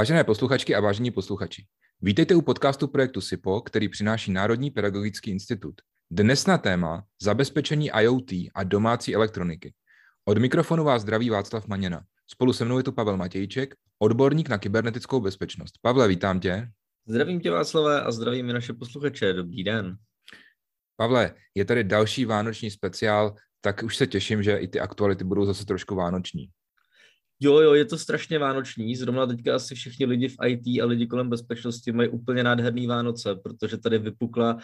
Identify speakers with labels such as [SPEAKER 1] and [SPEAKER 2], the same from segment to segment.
[SPEAKER 1] Vážené posluchačky a vážení posluchači, vítejte u podcastu projektu SIPO, který přináší Národní pedagogický institut. Dnes na téma zabezpečení IoT a domácí elektroniky. Od mikrofonu vás zdraví Václav Maněna. Spolu se mnou je tu Pavel Matějček, odborník na kybernetickou bezpečnost. Pavle, vítám tě.
[SPEAKER 2] Zdravím tě Václavé a zdravím i naše posluchače. Dobrý den.
[SPEAKER 1] Pavle, je tady další vánoční speciál, tak už se těším, že i ty aktuality budou zase trošku vánoční.
[SPEAKER 2] Jo, jo, je to strašně vánoční. Zrovna teďka asi všichni lidi v IT a lidi kolem bezpečnosti mají úplně nádherný Vánoce, protože tady vypukla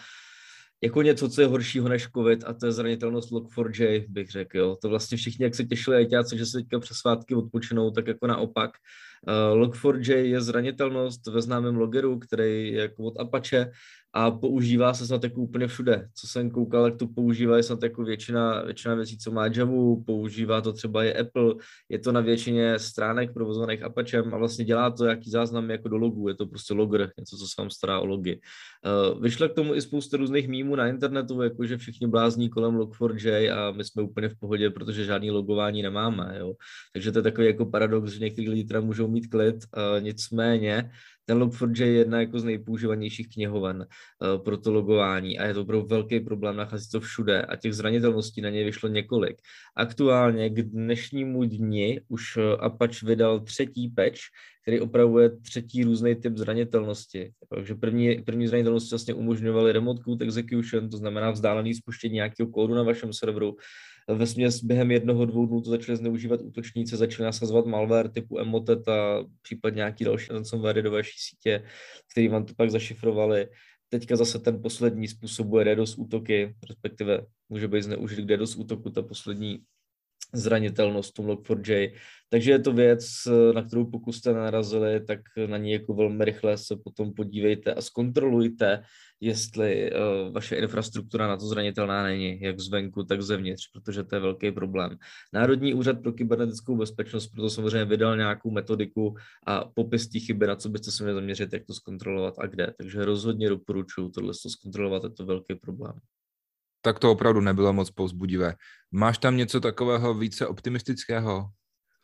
[SPEAKER 2] jako něco, co je horšího než COVID a to je zranitelnost Log4j, bych řekl. Jo. To vlastně všichni, jak se těšili ITáci, že se teďka přes svátky odpočinou, tak jako naopak. Uh, Log4j je zranitelnost ve známém logeru, který je jako od Apache a používá se snad jako úplně všude. Co jsem koukal, jak to používá, je snad jako většina, většina věcí, co má Java, používá to třeba je Apple, je to na většině stránek provozovaných Apachem a vlastně dělá to jaký záznam jako do logu, je to prostě logger, něco, co se vám stará o logy. Uh, vyšlo k tomu i spousta různých mýmů na internetu, jakože všichni blázní kolem Log4j a my jsme úplně v pohodě, protože žádný logování nemáme, jo. Takže to je takový jako paradox, že někteří lidi teda můžou mít klid, uh, nicméně ten Log4j je jedna jako z nejpoužívanějších knihoven uh, pro to logování a je to opravdu velký problém, nachází to všude a těch zranitelností na něj vyšlo několik. Aktuálně k dnešnímu dni už eh, Apache vydal třetí patch, který opravuje třetí různý typ zranitelnosti. Takže první, první zranitelnosti vlastně umožňovaly remote code execution, to znamená vzdálený spuštění nějakého kódu na vašem serveru, ve směs během jednoho, dvou dnů to začali zneužívat útočníci, začali nasazovat malware typu Emotet a případně nějaký další ransomware do vaší sítě, který vám to pak zašifrovali. Teďka zase ten poslední způsobuje DDoS útoky, respektive může být zneužit k DDoS útoku, ta poslední zranitelnost tom Log4j. Takže je to věc, na kterou pokud jste narazili, tak na ní jako velmi rychle se potom podívejte a zkontrolujte, jestli uh, vaše infrastruktura na to zranitelná není, jak zvenku, tak zevnitř, protože to je velký problém. Národní úřad pro kybernetickou bezpečnost proto samozřejmě vydal nějakou metodiku a popis té chyby, na co byste se měli zaměřit, jak to zkontrolovat a kde. Takže rozhodně doporučuji tohle zkontrolovat, je to velký problém
[SPEAKER 1] tak to opravdu nebylo moc povzbudivé. Máš tam něco takového více optimistického?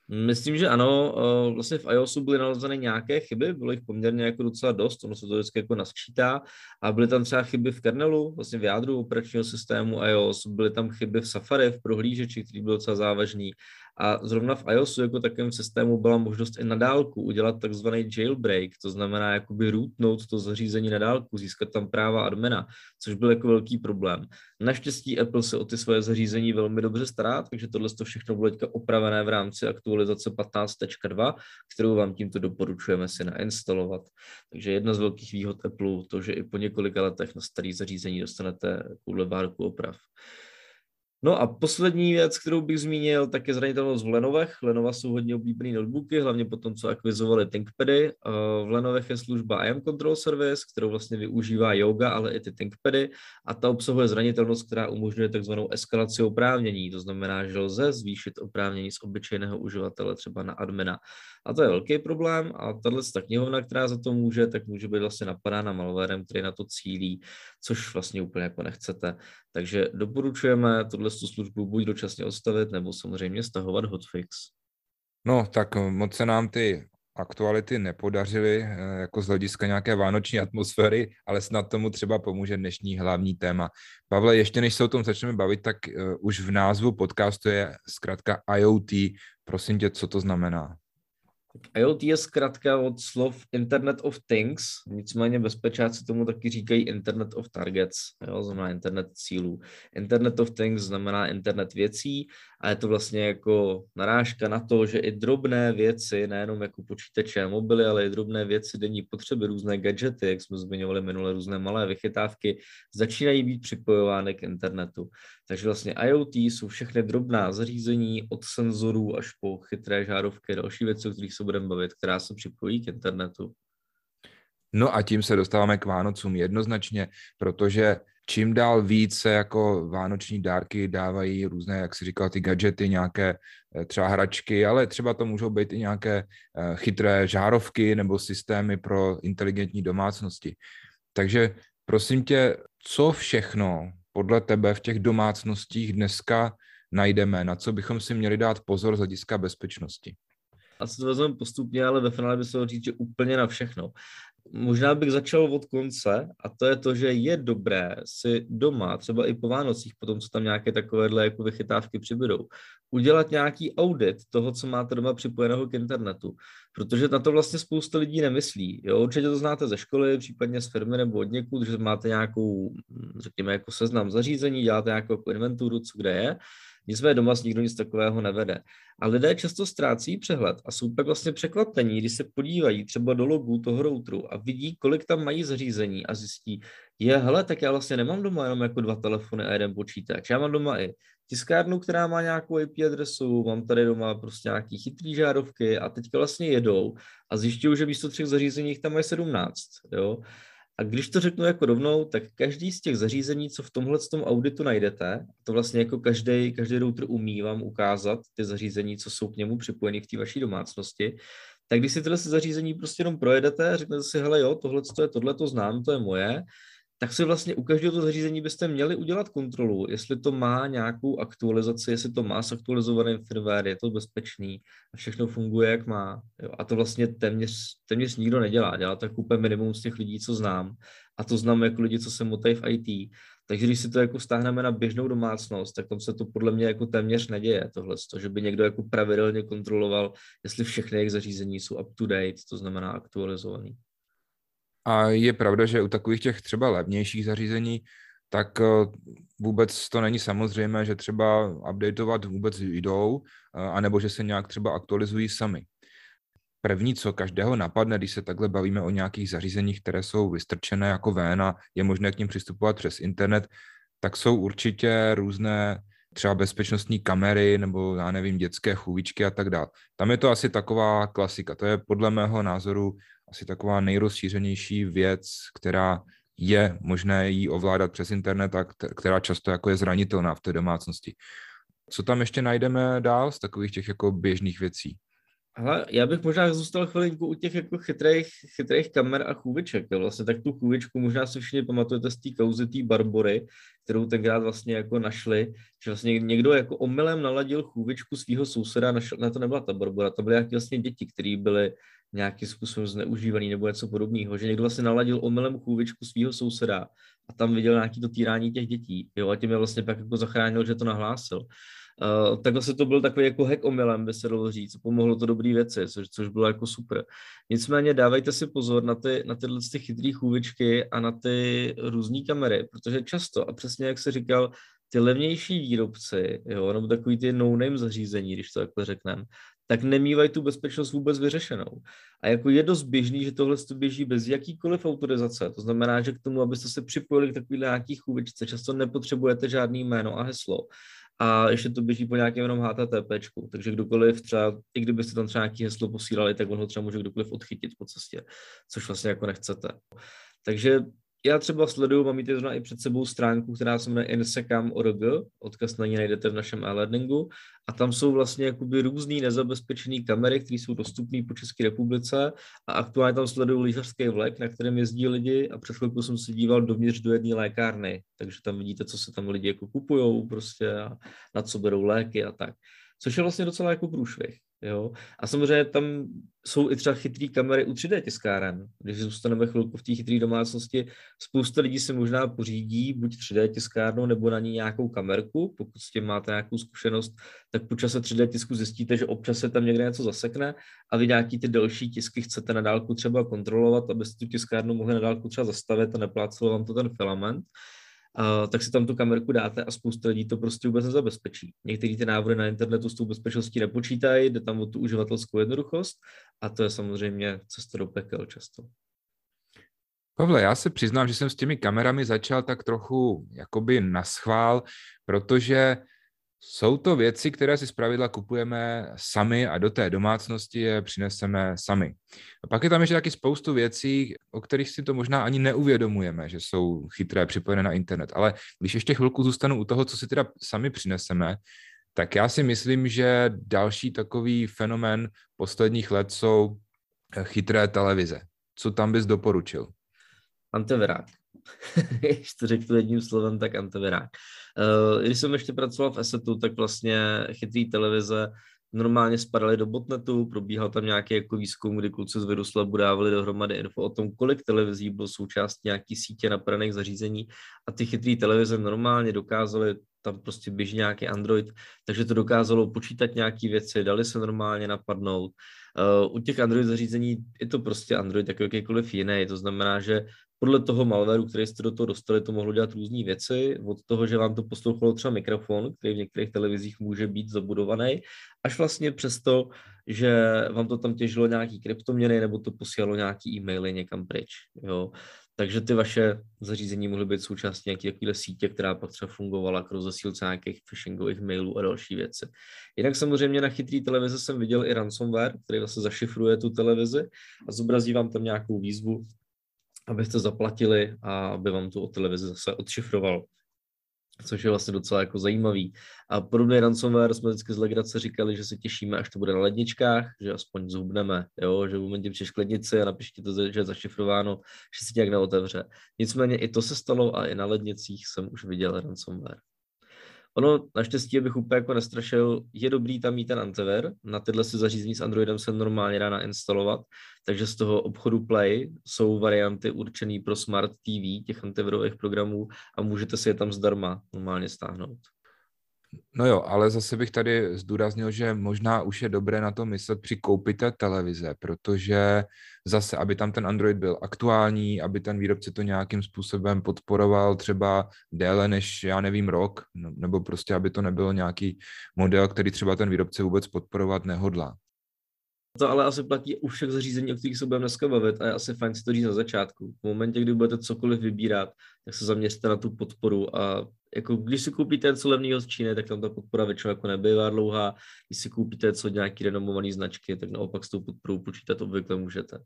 [SPEAKER 2] Myslím, že ano. Eh, vlastně v iOSu byly nalezeny nějaké chyby, bylo jich poměrně jako docela dost, ono se to vždycky jako nasčítá a byly tam třeba chyby v kernelu, vlastně v jádru operačního systému iOS, byly tam chyby v Safari, v prohlížeči, který byl docela závažný a zrovna v iOSu jako takovém systému byla možnost i na dálku udělat takzvaný jailbreak, to znamená jakoby rootnout to zařízení na dálku, získat tam práva admina, což byl jako velký problém. Naštěstí Apple se o ty svoje zařízení velmi dobře stará, takže tohle to všechno bylo teďka opravené v rámci aktualizace 15.2, kterou vám tímto doporučujeme si nainstalovat. Takže jedna z velkých výhod Apple, to, že i po několika letech na starý zařízení dostanete takovou várku oprav. No a poslední věc, kterou bych zmínil, tak je zranitelnost v Lenovech. Lenova jsou hodně oblíbený notebooky, hlavně po tom, co akvizovali ThinkPady. V Lenovech je služba IAM Control Service, kterou vlastně využívá Yoga, ale i ty ThinkPady a ta obsahuje zranitelnost, která umožňuje takzvanou eskalaci oprávnění. To znamená, že lze zvýšit oprávnění z obyčejného uživatele třeba na admina. A to je velký problém a tahle ta knihovna, která za to může, tak může být vlastně napadána malwarem, který na to cílí, což vlastně úplně jako nechcete. Takže doporučujeme tuhle službu buď dočasně odstavit, nebo samozřejmě stahovat hotfix.
[SPEAKER 1] No, tak moc se nám ty aktuality nepodařily eh, jako z hlediska nějaké vánoční atmosféry, ale snad tomu třeba pomůže dnešní hlavní téma. Pavle, ještě než se o tom začneme bavit, tak uh, už v názvu podcastu je zkrátka IoT. Prosím tě, co to znamená?
[SPEAKER 2] IoT je zkrátka od slov Internet of Things, nicméně bezpečáci tomu taky říkají Internet of Targets, jo, znamená internet cílů. Internet of Things znamená internet věcí a je to vlastně jako narážka na to, že i drobné věci, nejenom jako počítače a mobily, ale i drobné věci denní potřeby, různé gadgety, jak jsme zmiňovali minule, různé malé vychytávky, začínají být připojovány k internetu. Takže vlastně IoT jsou všechny drobná zařízení od senzorů až po chytré žárovky, další věci, o kterých se budeme bavit, která se připojí k internetu.
[SPEAKER 1] No a tím se dostáváme k Vánocům jednoznačně, protože čím dál více jako vánoční dárky dávají různé, jak si říkal, ty gadgety, nějaké eh, třeba hračky, ale třeba to můžou být i nějaké eh, chytré žárovky nebo systémy pro inteligentní domácnosti. Takže prosím tě, co všechno podle tebe v těch domácnostích dneska najdeme, na co bychom si měli dát pozor z hlediska bezpečnosti?
[SPEAKER 2] Asi to vezmeme postupně, ale ve finále by se říct, že úplně na všechno. Možná bych začal od konce a to je to, že je dobré si doma, třeba i po Vánocích, potom co tam nějaké takovéhle jako vychytávky přibydou, udělat nějaký audit toho, co máte doma připojeného k internetu, protože na to vlastně spousta lidí nemyslí. Jo, určitě to znáte ze školy, případně z firmy nebo od někud, že máte nějakou, řekněme, jako seznam zařízení, děláte nějakou jako inventuru, co kde je, Nicméně doma nikdo nic takového nevede. A lidé často ztrácí přehled a jsou pak vlastně překvapení, když se podívají třeba do logu toho routeru a vidí, kolik tam mají zařízení a zjistí, je, hele, tak já vlastně nemám doma jenom jako dva telefony a jeden počítač. Já mám doma i tiskárnu, která má nějakou IP adresu, mám tady doma prostě nějaký chytrý žárovky a teďka vlastně jedou a zjišťují, že místo třech zařízení tam mají 17. Jo? A když to řeknu jako rovnou, tak každý z těch zařízení, co v tomhle tom auditu najdete, to vlastně jako každý, každý router umí vám ukázat ty zařízení, co jsou k němu připojeny v té vaší domácnosti, tak když si tyhle zařízení prostě jenom projedete, řeknete si, hele jo, tohle je tohle to znám, to je moje, tak si vlastně u každého toho zařízení byste měli udělat kontrolu, jestli to má nějakou aktualizaci, jestli to má zaktualizovaný firmware, je to bezpečný a všechno funguje, jak má. Jo. A to vlastně téměř, téměř nikdo nedělá. Dělá to jako úplně minimum z těch lidí, co znám. A to znám jako lidi, co se motají v IT. Takže když si to jako stáhneme na běžnou domácnost, tak tam se to podle mě jako téměř neděje tohle, že by někdo jako pravidelně kontroloval, jestli všechny jejich zařízení jsou up to date, to znamená aktualizovaný.
[SPEAKER 1] A je pravda, že u takových těch třeba levnějších zařízení, tak eh, vůbec to není samozřejmé, že třeba updateovat vůbec jdou, eh, anebo že se nějak třeba aktualizují sami. První, co každého napadne, když se takhle bavíme o nějakých zařízeních, které jsou vystrčené jako ven a je možné k ním přistupovat přes internet, tak jsou určitě různé třeba bezpečnostní kamery nebo já nevím, dětské chůvičky a tak dále. Tam je to asi taková klasika. To je podle mého názoru asi taková nejrozšířenější věc, která je možné jí ovládat přes internet a která často jako je zranitelná v té domácnosti. Co tam ještě najdeme dál z takových těch jako běžných věcí?
[SPEAKER 2] Ale já bych možná zůstal chvilinku u těch jako chytrých, chytrých kamer a chůviček. Jo. Vlastně tak tu chůvičku možná si všichni pamatujete z té kauzy té Barbory, kterou tenkrát vlastně jako našli, že vlastně někdo jako omylem naladil chůvičku svého souseda, našel, na to nebyla ta Barbora, to byly nějaké vlastně děti, které byly nějakým způsobem zneužívaný nebo něco podobného, že někdo vlastně naladil omylem chůvičku svého souseda a tam viděl nějaký to týrání těch dětí, jo, a tím je vlastně pak jako zachránil, že to nahlásil. Uh, tak vlastně to byl takový jako hack omylem, by se dalo říct, pomohlo to dobrý věci, což, což bylo jako super. Nicméně dávejte si pozor na, ty, na tyhle ty chytrý chůvičky a na ty různé kamery, protože často, a přesně jak se říkal, ty levnější výrobci, jo, nebo takový ty no-name zařízení, když to takhle řekneme, tak nemývají tu bezpečnost vůbec vyřešenou. A jako je dost běžný, že tohle to běží bez jakýkoliv autorizace. To znamená, že k tomu, abyste se připojili k takovýhle nějaký chůvičce, často nepotřebujete žádný jméno a heslo. A ještě to běží po nějakém jenom HTTP, takže kdokoliv třeba, i kdybyste tam třeba nějaký heslo posílali, tak on ho třeba může kdokoliv odchytit po cestě, což vlastně jako nechcete. Takže já třeba sleduju, mám tady i před sebou stránku, která se jmenuje insecam.org, odkaz na ní najdete v našem e-learningu. A tam jsou vlastně jakoby různý nezabezpečené kamery, které jsou dostupné po České republice. A aktuálně tam sleduju lyžařský vlek, na kterém jezdí lidi a před chvilkou jsem se díval dovnitř do jedné lékárny, takže tam vidíte, co se tam lidi jako kupujou prostě a na co berou léky a tak. Což je vlastně docela jako průšvih. Jo? A samozřejmě tam jsou i třeba chytré kamery u 3D tiskáren. Když zůstaneme chvilku v té chytré domácnosti, spousta lidí se možná pořídí buď 3D tiskárnu nebo na ní nějakou kamerku. Pokud s tím máte nějakou zkušenost, tak po čase 3D tisku zjistíte, že občas se tam někde něco zasekne a vy nějaký ty delší tisky chcete na dálku třeba kontrolovat, abyste tu tiskárnu mohli na dálku třeba zastavit a neplácelo vám to ten filament tak si tam tu kamerku dáte a spousta lidí to prostě vůbec nezabezpečí. Některé ty návrhy na internetu s tou bezpečností nepočítají, jde tam o tu uživatelskou jednoduchost a to je samozřejmě cesta do pekel často.
[SPEAKER 1] Pavle, já se přiznám, že jsem s těmi kamerami začal tak trochu jakoby na schvál, protože jsou to věci, které si zpravidla kupujeme sami a do té domácnosti je přineseme sami. A pak je tam ještě taky spoustu věcí, o kterých si to možná ani neuvědomujeme, že jsou chytré, připojené na internet. Ale když ještě chvilku zůstanu u toho, co si teda sami přineseme, tak já si myslím, že další takový fenomén posledních let jsou chytré televize. Co tam bys doporučil?
[SPEAKER 2] Antevirák. Když to řeknu jedním slovem, tak antivirák. Eh, když jsem ještě pracoval v Assetu, tak vlastně chytrý televize normálně spadaly do botnetu, probíhal tam nějaký jako výzkum, kdy kluci z Viruslabu dávali dohromady info o tom, kolik televizí bylo součástí nějaký sítě napadených zařízení a ty chytrý televize normálně dokázaly tam prostě běží nějaký Android, takže to dokázalo počítat nějaké věci, dali se normálně napadnout. Uh, u těch Android zařízení je to prostě Android jako jakýkoliv jiný, to znamená, že podle toho malwareu, který jste do toho dostali, to mohlo dělat různé věci, od toho, že vám to poslouchalo třeba mikrofon, který v některých televizích může být zabudovaný, až vlastně přesto, že vám to tam těžilo nějaký kryptoměny nebo to posílalo nějaký e-maily někam pryč. Jo. Takže ty vaše zařízení mohly být součástí nějaké takovéhle sítě, která pak třeba fungovala k rozesílce nějakých phishingových mailů a další věci. Jinak samozřejmě na chytrý televize jsem viděl i ransomware, který vlastně zašifruje tu televizi a zobrazí vám tam nějakou výzvu, abyste zaplatili a aby vám tu televizi zase odšifroval což je vlastně docela jako zajímavý. A podobný ransomware jsme vždycky z legrace říkali, že se těšíme, až to bude na ledničkách, že aspoň zhubneme, jo? že v momentě přiješ lednici a napište to, že je zašifrováno, že se nějak neotevře. Nicméně i to se stalo a i na lednicích jsem už viděl ransomware. Ono, naštěstí, abych úplně jako nestrašil, je dobrý tam mít ten antiver. Na tyhle si zařízení s Androidem se normálně dá nainstalovat, takže z toho obchodu Play jsou varianty určené pro Smart TV, těch antivirových programů a můžete si je tam zdarma normálně stáhnout.
[SPEAKER 1] No jo, ale zase bych tady zdůraznil, že možná už je dobré na to myslet při koupi té televize, protože zase, aby tam ten Android byl aktuální, aby ten výrobce to nějakým způsobem podporoval třeba déle než, já nevím, rok, no, nebo prostě, aby to nebylo nějaký model, který třeba ten výrobce vůbec podporovat nehodlá.
[SPEAKER 2] To ale asi platí u všech zařízení, o kterých se budeme dneska bavit a je asi fajn si to říct na začátku. V momentě, kdy budete cokoliv vybírat, tak se zaměřte na tu podporu a jako když si koupíte něco levného z Číny, tak tam ta podpora většinou jako nebývá dlouhá. Když si koupíte něco nějaký renomovaný značky, tak naopak s tou podporou počítat obvykle můžete.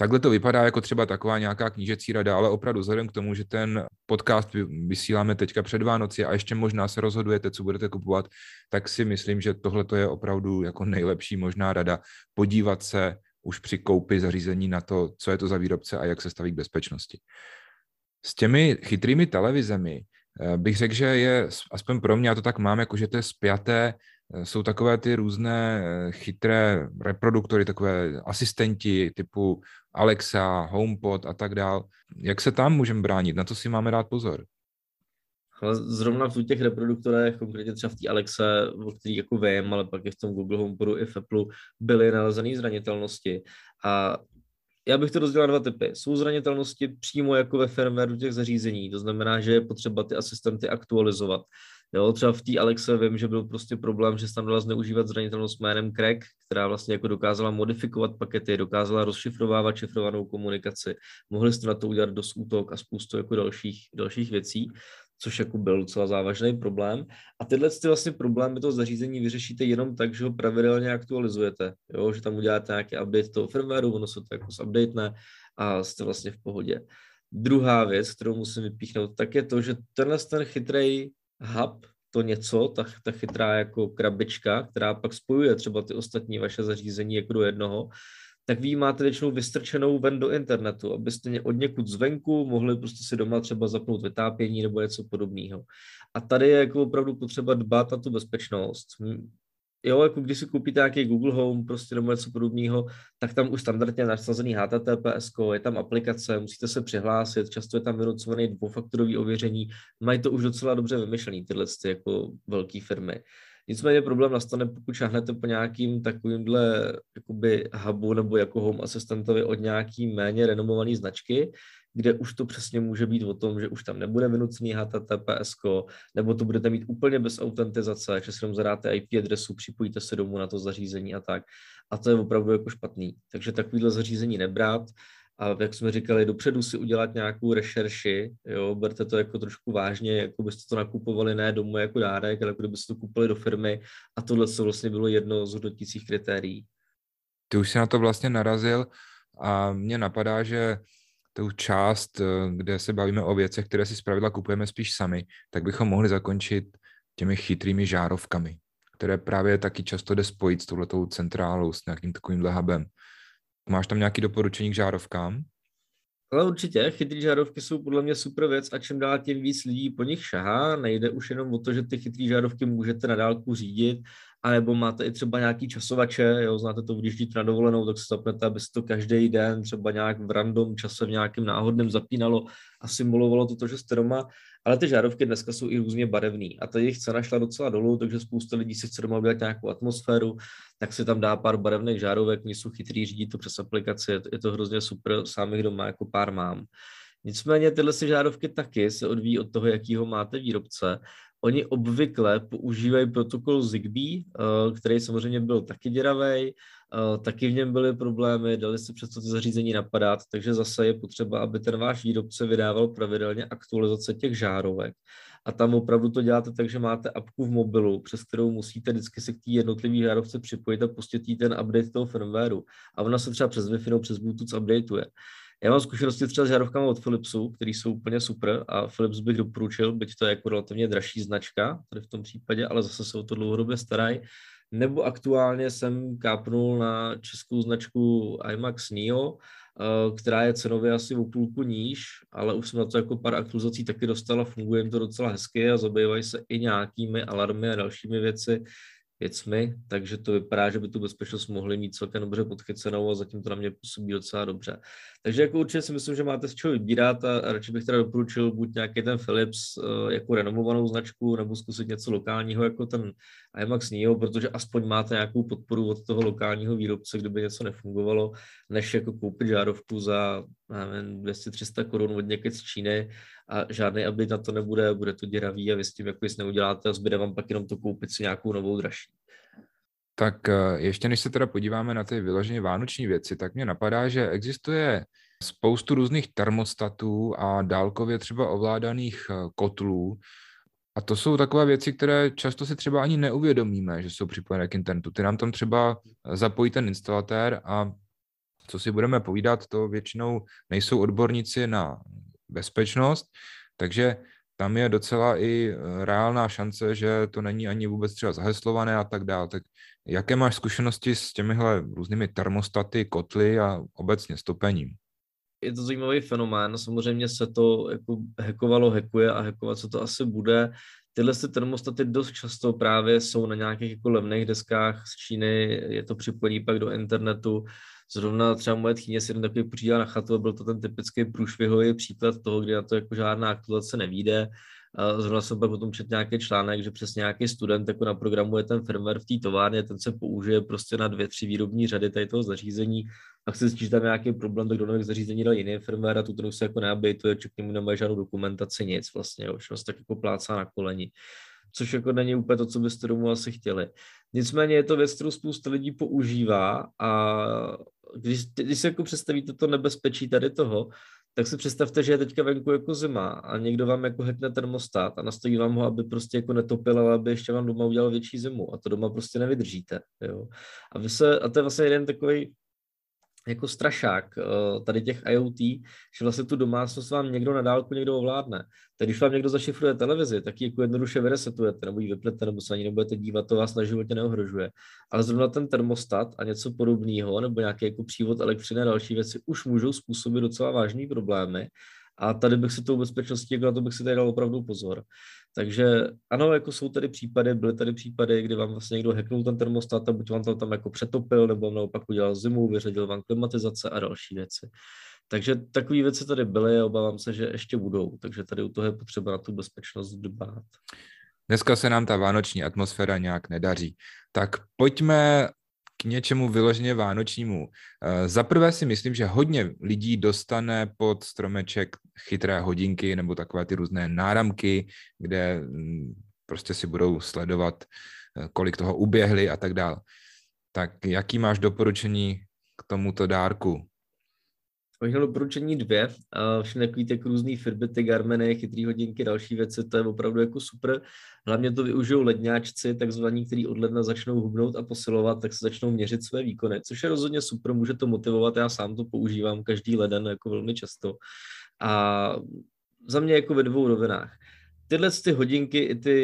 [SPEAKER 1] Takhle to vypadá jako třeba taková nějaká knížecí rada, ale opravdu vzhledem k tomu, že ten podcast vysíláme teďka před Vánoci a ještě možná se rozhodujete, co budete kupovat, tak si myslím, že tohle je opravdu jako nejlepší možná rada podívat se už při koupi zařízení na to, co je to za výrobce a jak se staví k bezpečnosti. S těmi chytrými televizemi bych řekl, že je, aspoň pro mě, já to tak mám, jako že to je spjaté Eh, jsou takové ty různé eh, chytré reproduktory, takové asistenti typu Alexa, HomePod a tak dál. Jak se tam můžeme bránit? Na to si máme dát pozor.
[SPEAKER 2] Ale zrovna v těch reproduktorech, konkrétně třeba v té Alexe, o který jako vím, ale pak i v tom Google HomePodu i v Apple byly nalezené zranitelnosti. A já bych to rozdělil na dva typy. Jsou zranitelnosti přímo jako ve firmwareu těch zařízení, to znamená, že je potřeba ty asistenty aktualizovat. Jo, třeba v té Alexe vím, že byl prostě problém, že se tam dala zneužívat zranitelnost jménem Crack, která vlastně jako dokázala modifikovat pakety, dokázala rozšifrovávat šifrovanou komunikaci. Mohli jste na to udělat dost útok a spoustu jako dalších, dalších věcí, což jako byl docela závažný problém. A tyhle ty vlastně problémy toho zařízení vyřešíte jenom tak, že ho pravidelně aktualizujete, jo? že tam uděláte nějaký update toho firmwareu, ono se to jako zupdatene a jste vlastně v pohodě. Druhá věc, kterou musím vypíchnout, tak je to, že tenhle ten chytrý hub, to něco, ta, ta chytrá jako krabička, která pak spojuje třeba ty ostatní vaše zařízení jako do jednoho, tak vy máte většinou vystrčenou ven do internetu, abyste od někud zvenku mohli prostě si doma třeba zapnout vytápění nebo něco podobného. A tady je jako opravdu potřeba dbát na tu bezpečnost jo, jako když si koupíte nějaký Google Home prostě nebo něco podobného, tak tam už standardně nasazený HTTPS, je tam aplikace, musíte se přihlásit, často je tam vynocovaný dvoufaktorový ověření, mají to už docela dobře vymyšlený tyhle ty jako velké firmy. Nicméně problém nastane, pokud šáhnete po nějakým takovýmhle jakoby hubu nebo jako home asistentovi od nějaký méně renomované značky, kde už to přesně může být o tom, že už tam nebude vynucený HTTPS, nebo to budete mít úplně bez autentizace, že si tam zadáte IP adresu, připojíte se domů na to zařízení a tak. A to je opravdu jako špatný. Takže takovýhle zařízení nebrát a jak jsme říkali, dopředu si udělat nějakou rešerši, jo, berte to jako trošku vážně, jako byste to nakupovali ne domů jako dárek, ale jako kdybyste to kupovali do firmy a tohle co vlastně bylo jedno z hodnotících kritérií.
[SPEAKER 1] Ty už si na to vlastně narazil a mně napadá, že tu část, eh, kde se bavíme o věcech, které si zpravidla kupujeme spíš sami, tak bychom mohli zakončit těmi chytrými žárovkami, které právě taky často jde spojit s touhletou centrálou, s nějakým takovým hubem. Máš tam nějaký doporučení k žárovkám?
[SPEAKER 2] Ale určitě, chytrý žárovky jsou podle mě super věc a čím dál tím víc lidí po nich šahá. Nejde už jenom o to, že ty chytrý žárovky můžete na dálku řídit, anebo máte i třeba nějaký časovače, jo, znáte to, když jdete na dovolenou, tak se zapnete, aby se to každý den třeba nějak v random čase v nějakém náhodném zapínalo a simulovalo to, že jste doma, ale ty žárovky dneska jsou i různě barevný. A ta jejich cena šla docela dolů, takže spousta lidí si chce doma udělat nějakou atmosféru, tak si tam dá pár barevných žárovek, oni jsou chytrý, řídí to přes aplikaci, je to, je to hrozně super, sám jich doma jako pár mám. Nicméně tyhle si žárovky taky se odvíjí od toho, jakýho máte výrobce Oni obvykle používají protokol Zigbee, eh, který samozřejmě byl taky děravý, eh, taky v něm byly problémy, dali se přesto ty zařízení napadat, takže zase je potřeba, aby ten váš výrobce vydával pravidelně aktualizace těch žárovek. A tam opravdu to děláte tak, že máte apku v mobilu, přes kterou musíte vždycky se k té jednotlivé žárovce připojit a pustit jí ten update toho firmwareu. A ona se třeba přes Wi-Fi nebo přes Bluetooth updateuje. Já mám zkušenosti třeba s žárovkami od Philipsu, které jsou úplně super a Philips bych doporučil, byť to je jako relativně dražší značka tady v tom případě, ale zase se o to dlouhodobě starají. Nebo aktuálně jsem kápnul na českou značku IMAX Neo, eh, která je cenově asi o půlku níž, ale už jsem na to jako pár aktualizací taky dostala, funguje jim to docela hezky a zabývají se i nějakými alarmy a dalšími věci, věcmi, takže to vypadá, že by tu bezpečnost mohli mít celkem dobře podchycenou a zatím to na mě působí docela dobře. Takže jako určitě si myslím, že máte z čeho vybírat a radši bych teda doporučil buď nějaký ten Philips uh, jako renomovanou značku, nebo zkusit něco lokálního jako ten IMAX Neo, protože aspoň máte nějakou podporu od toho lokálního výrobce, kdyby něco nefungovalo, než jako koupit žárovku za 200-300 korun od někde z Číny a žádný update na to nebude, bude to děravý a vy s tím jako nic neuděláte a zbyde vám pak jenom to koupit si nějakou novou dražší.
[SPEAKER 1] Tak eh, ještě než se teda podíváme na ty vyloženě vánoční věci, tak mě napadá, že existuje spoustu různých termostatů a dálkově třeba ovládaných eh, kotlů, a to jsou takové věci, které často si třeba ani neuvědomíme, že jsou připojené k internetu. Ty nám tam třeba zapojí ten instalatér a co si budeme povídat, to většinou nejsou odborníci na bezpečnost, takže tam je docela i eh, reálná šance, že to není ani vůbec třeba zaheslované a tak dále. Tak jaké máš zkušenosti s těmihle různými termostaty, kotly a obecně stopením?
[SPEAKER 2] Je to zajímavý fenomén, samozřejmě se to jako hackovalo, hackuje a hackovat se to asi bude. Tyhle ty termostaty dost často právě jsou na nějakých jako levných deskách z Číny, je to připojený pak do internetu, Zrovna třeba moje tchýně si takový přijížděla na chatu a byl to ten typický průšvihový příklad toho, kdy na to jako žádná aktualizace nevíde. Zrovna jsem pak o tom četl nějaký článek, že přesně nějaký student jako naprogramuje ten firmware v té továrně, ten se použije prostě na dvě, tři výrobní řady tady toho zařízení a chce zjistit, že tam nějaký problém, tak do nových zařízení dal jiný firmware a tu se jako neupdateuje, či k němu nemají žádnou dokumentaci, nic vlastně, všechno se tak jako plácá na koleni což jako není úplně to, co byste domů asi chtěli. Nicméně je to věc, kterou spousta lidí používá a když, když si jako představíte to nebezpečí tady toho, tak si představte, že je teďka venku jako zima a někdo vám jako hackne termostat a nastaví vám ho, aby prostě jako netopil, ale aby ještě vám doma udělal větší zimu a to doma prostě nevydržíte. Jo. A, vy se, a to je vlastně jeden takový jako strašák eh, tady těch IoT, že vlastně tu domácnost vám někdo na dálku někdo ovládne. Tak když vám někdo zašifruje televizi, tak ji jako jednoduše vyresetujete, nebo ji vyplete, nebo se ani nebudete dívat, to vás na životě neohrožuje. Ale zrovna ten termostat a něco podobného, nebo nějaký jako přívod elektřiny a další věci už můžou způsobit docela vážné problémy. A tady bych si tou bezpečností, jako na to bych si tady dal opravdu pozor. Takže ano, jako jsou tady případy, byly tady případy, kdy vám vlastně někdo hacknul ten termostat a buď vám to tam jako přetopil, nebo vám naopak udělal zimu, vyřadil vám klimatizace a další věci. Takže takové věci tady byly a obávám se, že ještě budou. Takže tady u toho je potřeba na tu bezpečnost dbát.
[SPEAKER 1] Dneska se nám ta vánoční atmosféra nějak nedaří. Tak pojďme k něčemu vyloženě vánočnímu. Eh, za prvé si myslím, že hodně lidí dostane pod stromeček chytré hodinky nebo takové ty různé náramky, kde mm, prostě si budou sledovat, eh, kolik toho uběhli a tak dále. Tak jaký máš doporučení k tomuto dárku?
[SPEAKER 2] Měl doporučení dvě. Všechny takový ty různý Fitbity, Garminy, chytrý hodinky, další věci, to je opravdu jako super. Hlavně to využijou ledňáčci, takzvaní, kteří od ledna začnou hubnout a posilovat, tak se začnou měřit své výkony, což je rozhodně super, může to motivovat, já sám to používám každý leden jako velmi často. A za mě jako ve dvou rovinách. Tyhle ty hodinky, i ty,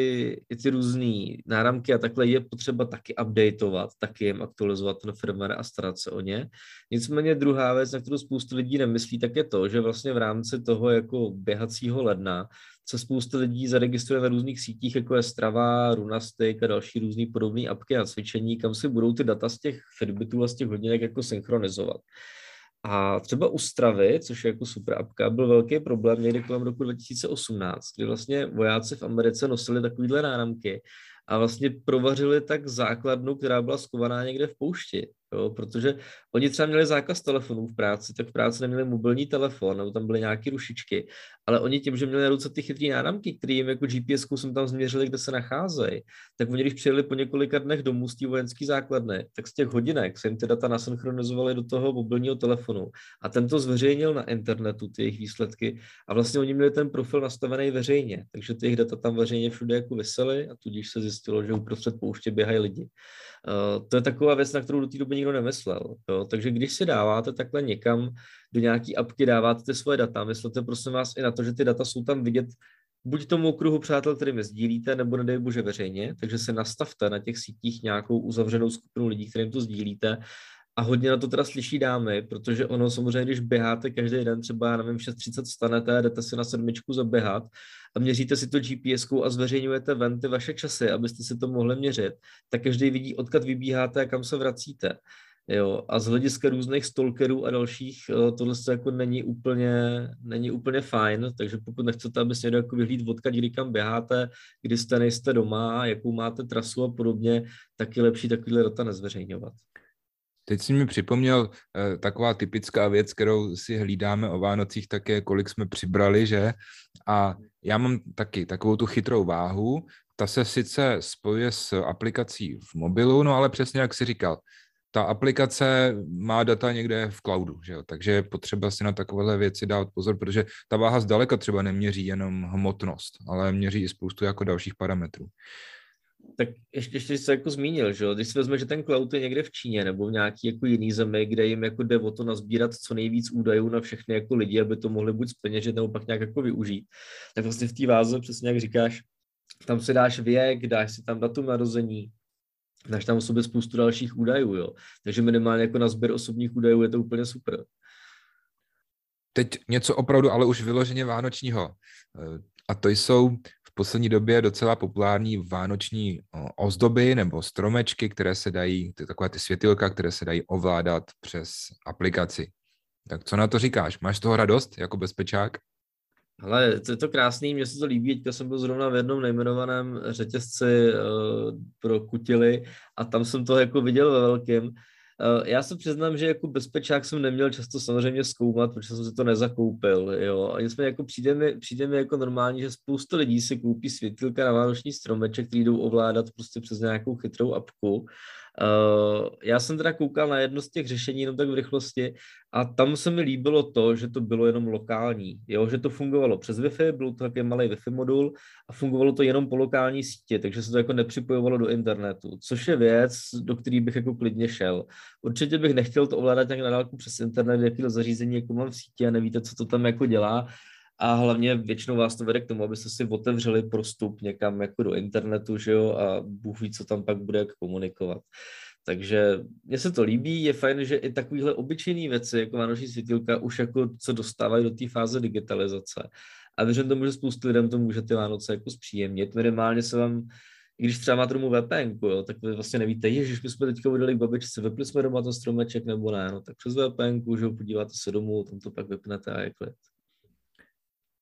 [SPEAKER 2] i ty různé náramky a takhle je potřeba taky updateovat, taky jim aktualizovat ten firmware a starat se o ně. Nicméně druhá věc, na kterou spoustu lidí nemyslí, tak je to, že vlastně v rámci toho jako běhacího ledna se spousta lidí zaregistruje na různých sítích, jako je Strava, Runastic a další různé podobné apky a cvičení, kam si budou ty data z těch Fitbitů a z těch hodinek jako synchronizovat. A třeba u Stravy, což je jako super apka, byl velký problém někdy kolem roku 2018, kdy vlastně vojáci v Americe nosili takovýhle náramky a vlastně provařili tak základnu, která byla skovaná někde v poušti jo, protože oni třeba měli zákaz telefonů v práci, tak v práci neměli mobilní telefon, nebo tam byly nějaké rušičky, ale oni tím, že měli na ruce ty chytré náramky, které jim jako GPS jsem tam změřili, kde se nacházejí, tak oni, když přijeli po několika dnech domů z té vojenské základny, tak z těch hodinek se jim ty data nasynchronizovaly do toho mobilního telefonu a ten to zveřejnil na internetu, ty jejich výsledky a vlastně oni měli ten profil nastavený veřejně, takže ty jejich data tam veřejně všude jako vysely a tudíž se zjistilo, že uprostřed pouště běhají lidi. Uh, to je taková věc, na kterou do té doby nikdo nemyslel. Jo? Takže když si dáváte takhle někam do nějaký apky, dáváte ty svoje data, myslete prosím vás i na to, že ty data jsou tam vidět buď tomu okruhu přátel, kterými sdílíte, nebo nedej bože veřejně, takže se nastavte na těch sítích nějakou uzavřenou skupinu lidí, kterým to sdílíte a hodně na to teda slyší dámy, protože ono samozřejmě, když běháte každý den, třeba, nevím, 6.30 stanete, jdete si na sedmičku zaběhat a měříte si to gps a zveřejňujete ven ty vaše časy, abyste si to mohli měřit, tak každý vidí, odkud vybíháte a kam se vracíte. Jo, a z hlediska různých stalkerů a dalších eh, tohle to jako není úplně, není úplně fajn, takže pokud nechcete, aby se někdo jako vyhlíd odkud, kdy kam běháte, kdy jste, nejste doma, jakou máte trasu a podobně, tak je lepší takovýhle data nezveřejňovat.
[SPEAKER 1] Teď si mi připomněl eh, taková typická věc, kterou si hlídáme o Vánocích, tak je, kolik jsme přibrali, že? A já mám taky takovou tu chytrou váhu, ta se sice spojuje s aplikací v mobilu, no ale přesně jak si říkal, ta aplikace má data někde v cloudu, že jo? takže je potřeba si na takovéhle věci dát pozor, protože ta váha zdaleka třeba neměří jenom hmotnost, ale měří i spoustu jako dalších parametrů.
[SPEAKER 2] Tak ještě, ještě se jako zmínil, že když si vezme, že ten cloud je někde v Číně nebo v nějaký jako jiný zemi, kde jim jako jde o to nazbírat co nejvíc údajů na všechny jako lidi, aby to mohli buď speněžit nebo pak nějak jako využít, tak vlastně v té váze, přesně jak říkáš, tam si dáš věk, dáš si tam datum narození, dáš tam o sobě spoustu dalších údajů, jo. Takže minimálně jako na sběr osobních údajů je to úplně super.
[SPEAKER 1] Teď něco opravdu, ale už vyloženě vánočního. A to jsou poslední době docela populární vánoční ozdoby nebo stromečky, které se dají, ty takové ty světilka, které se dají ovládat přes aplikaci. Tak co na to říkáš? Máš toho radost jako bezpečák?
[SPEAKER 2] Ale to je to krásný, mně se to líbí, teďka jsem byl zrovna v jednom nejmenovaném řetězci uh, pro kutily a tam jsem to jako viděl ve velkém. Uh, já se přiznám, že jako bezpečák jsem neměl často samozřejmě zkoumat, protože jsem si to nezakoupil, jo. A jsme jako přijde mi, přijde mi jako normální, že spousta lidí si koupí světilka na vánoční stromeček, který jdou ovládat prostě přes nějakou chytrou apku Uh, já jsem teda koukal na jedno z těch řešení jenom tak v rychlosti a tam se mi líbilo to, že to bylo jenom lokální, jo? že to fungovalo přes Wi-Fi, byl to takový malý Wi-Fi modul a fungovalo to jenom po lokální sítě, takže se to jako nepřipojovalo do internetu, což je věc, do který bych jako klidně šel. Určitě bych nechtěl to ovládat nějak na dálku přes internet, jakýhle zařízení jako mám v síti a nevíte, co to tam jako dělá, a hlavně většinou vás to vede k tomu, abyste si otevřeli prostup někam jako do internetu, že jo, a Bůh ví, co tam pak bude jak komunikovat. Takže mně se to líbí, je fajn, že i takovéhle obyčejné věci, jako vánoční světilka, už jako se dostávají do té fáze digitalizace. A věřím tomu, že spoustu lidem to může ty Vánoce jako zpříjemnit. Minimálně se vám, i když třeba máte domů VPN, tak vy vlastně nevíte, že my jsme teďka vydali k babičce, vypli jsme doma ten stromeček nebo ne, no tak přes VPN, že ho podíváte se domů, tam to pak vypnete a je klid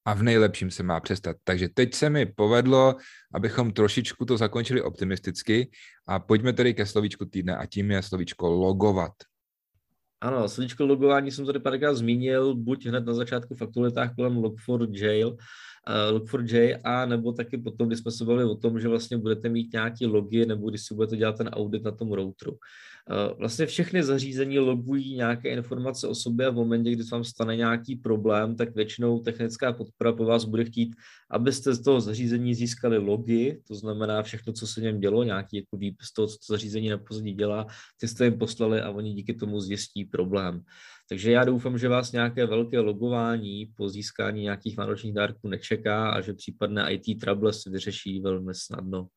[SPEAKER 1] a v nejlepším se má přestat. Takže teď se mi povedlo, abychom trošičku to zakončili optimisticky a pojďme tedy ke slovíčku týdne a tím je slovíčko logovat.
[SPEAKER 2] Ano, slovíčko logování jsem tady párkrát zmínil, buď hned na začátku v aktualitách kolem Log4j, uh, Log4j, a nebo taky potom, kdy jsme se bavili o tom, že vlastně budete mít nějaký logy, nebo když si budete dělat ten audit na tom routeru. Eh, vlastně všechny zařízení logují nějaké informace o sobě a v momentě, kdy vám stane nějaký problém, tak většinou technická podpora po vás bude chtít, abyste z toho zařízení získali logy, to znamená všechno, co se něm dělo, nějaký jako výpis toho, co to zařízení na pozadí dělá, ty jste jim poslali a oni díky tomu zjistí problém. Takže já doufám, že vás nějaké velké logování po získání nějakých vánočních dárků nečeká a že případné IT trouble se vyřeší velmi snadno.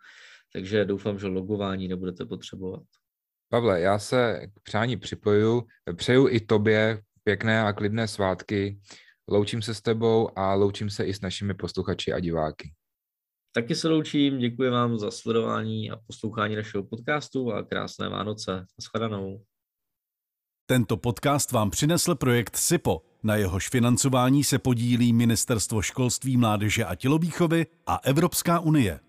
[SPEAKER 2] Takže doufám, že logování nebudete potřebovat.
[SPEAKER 1] Pavle, já se k přání připoju. Přeju i tobě pěkné a klidné svátky. Loučím se s tebou a loučím se i s našimi posluchači a diváky.
[SPEAKER 2] Taky se loučím, děkuji vám za sledování a poslouchání našeho podcastu a krásné Vánoce. Naschledanou.
[SPEAKER 3] Tento podcast vám přinesl projekt SIPO. Na jehož financování se podílí Ministerstvo školství, mládeže a tělovýchovy a Evropská unie.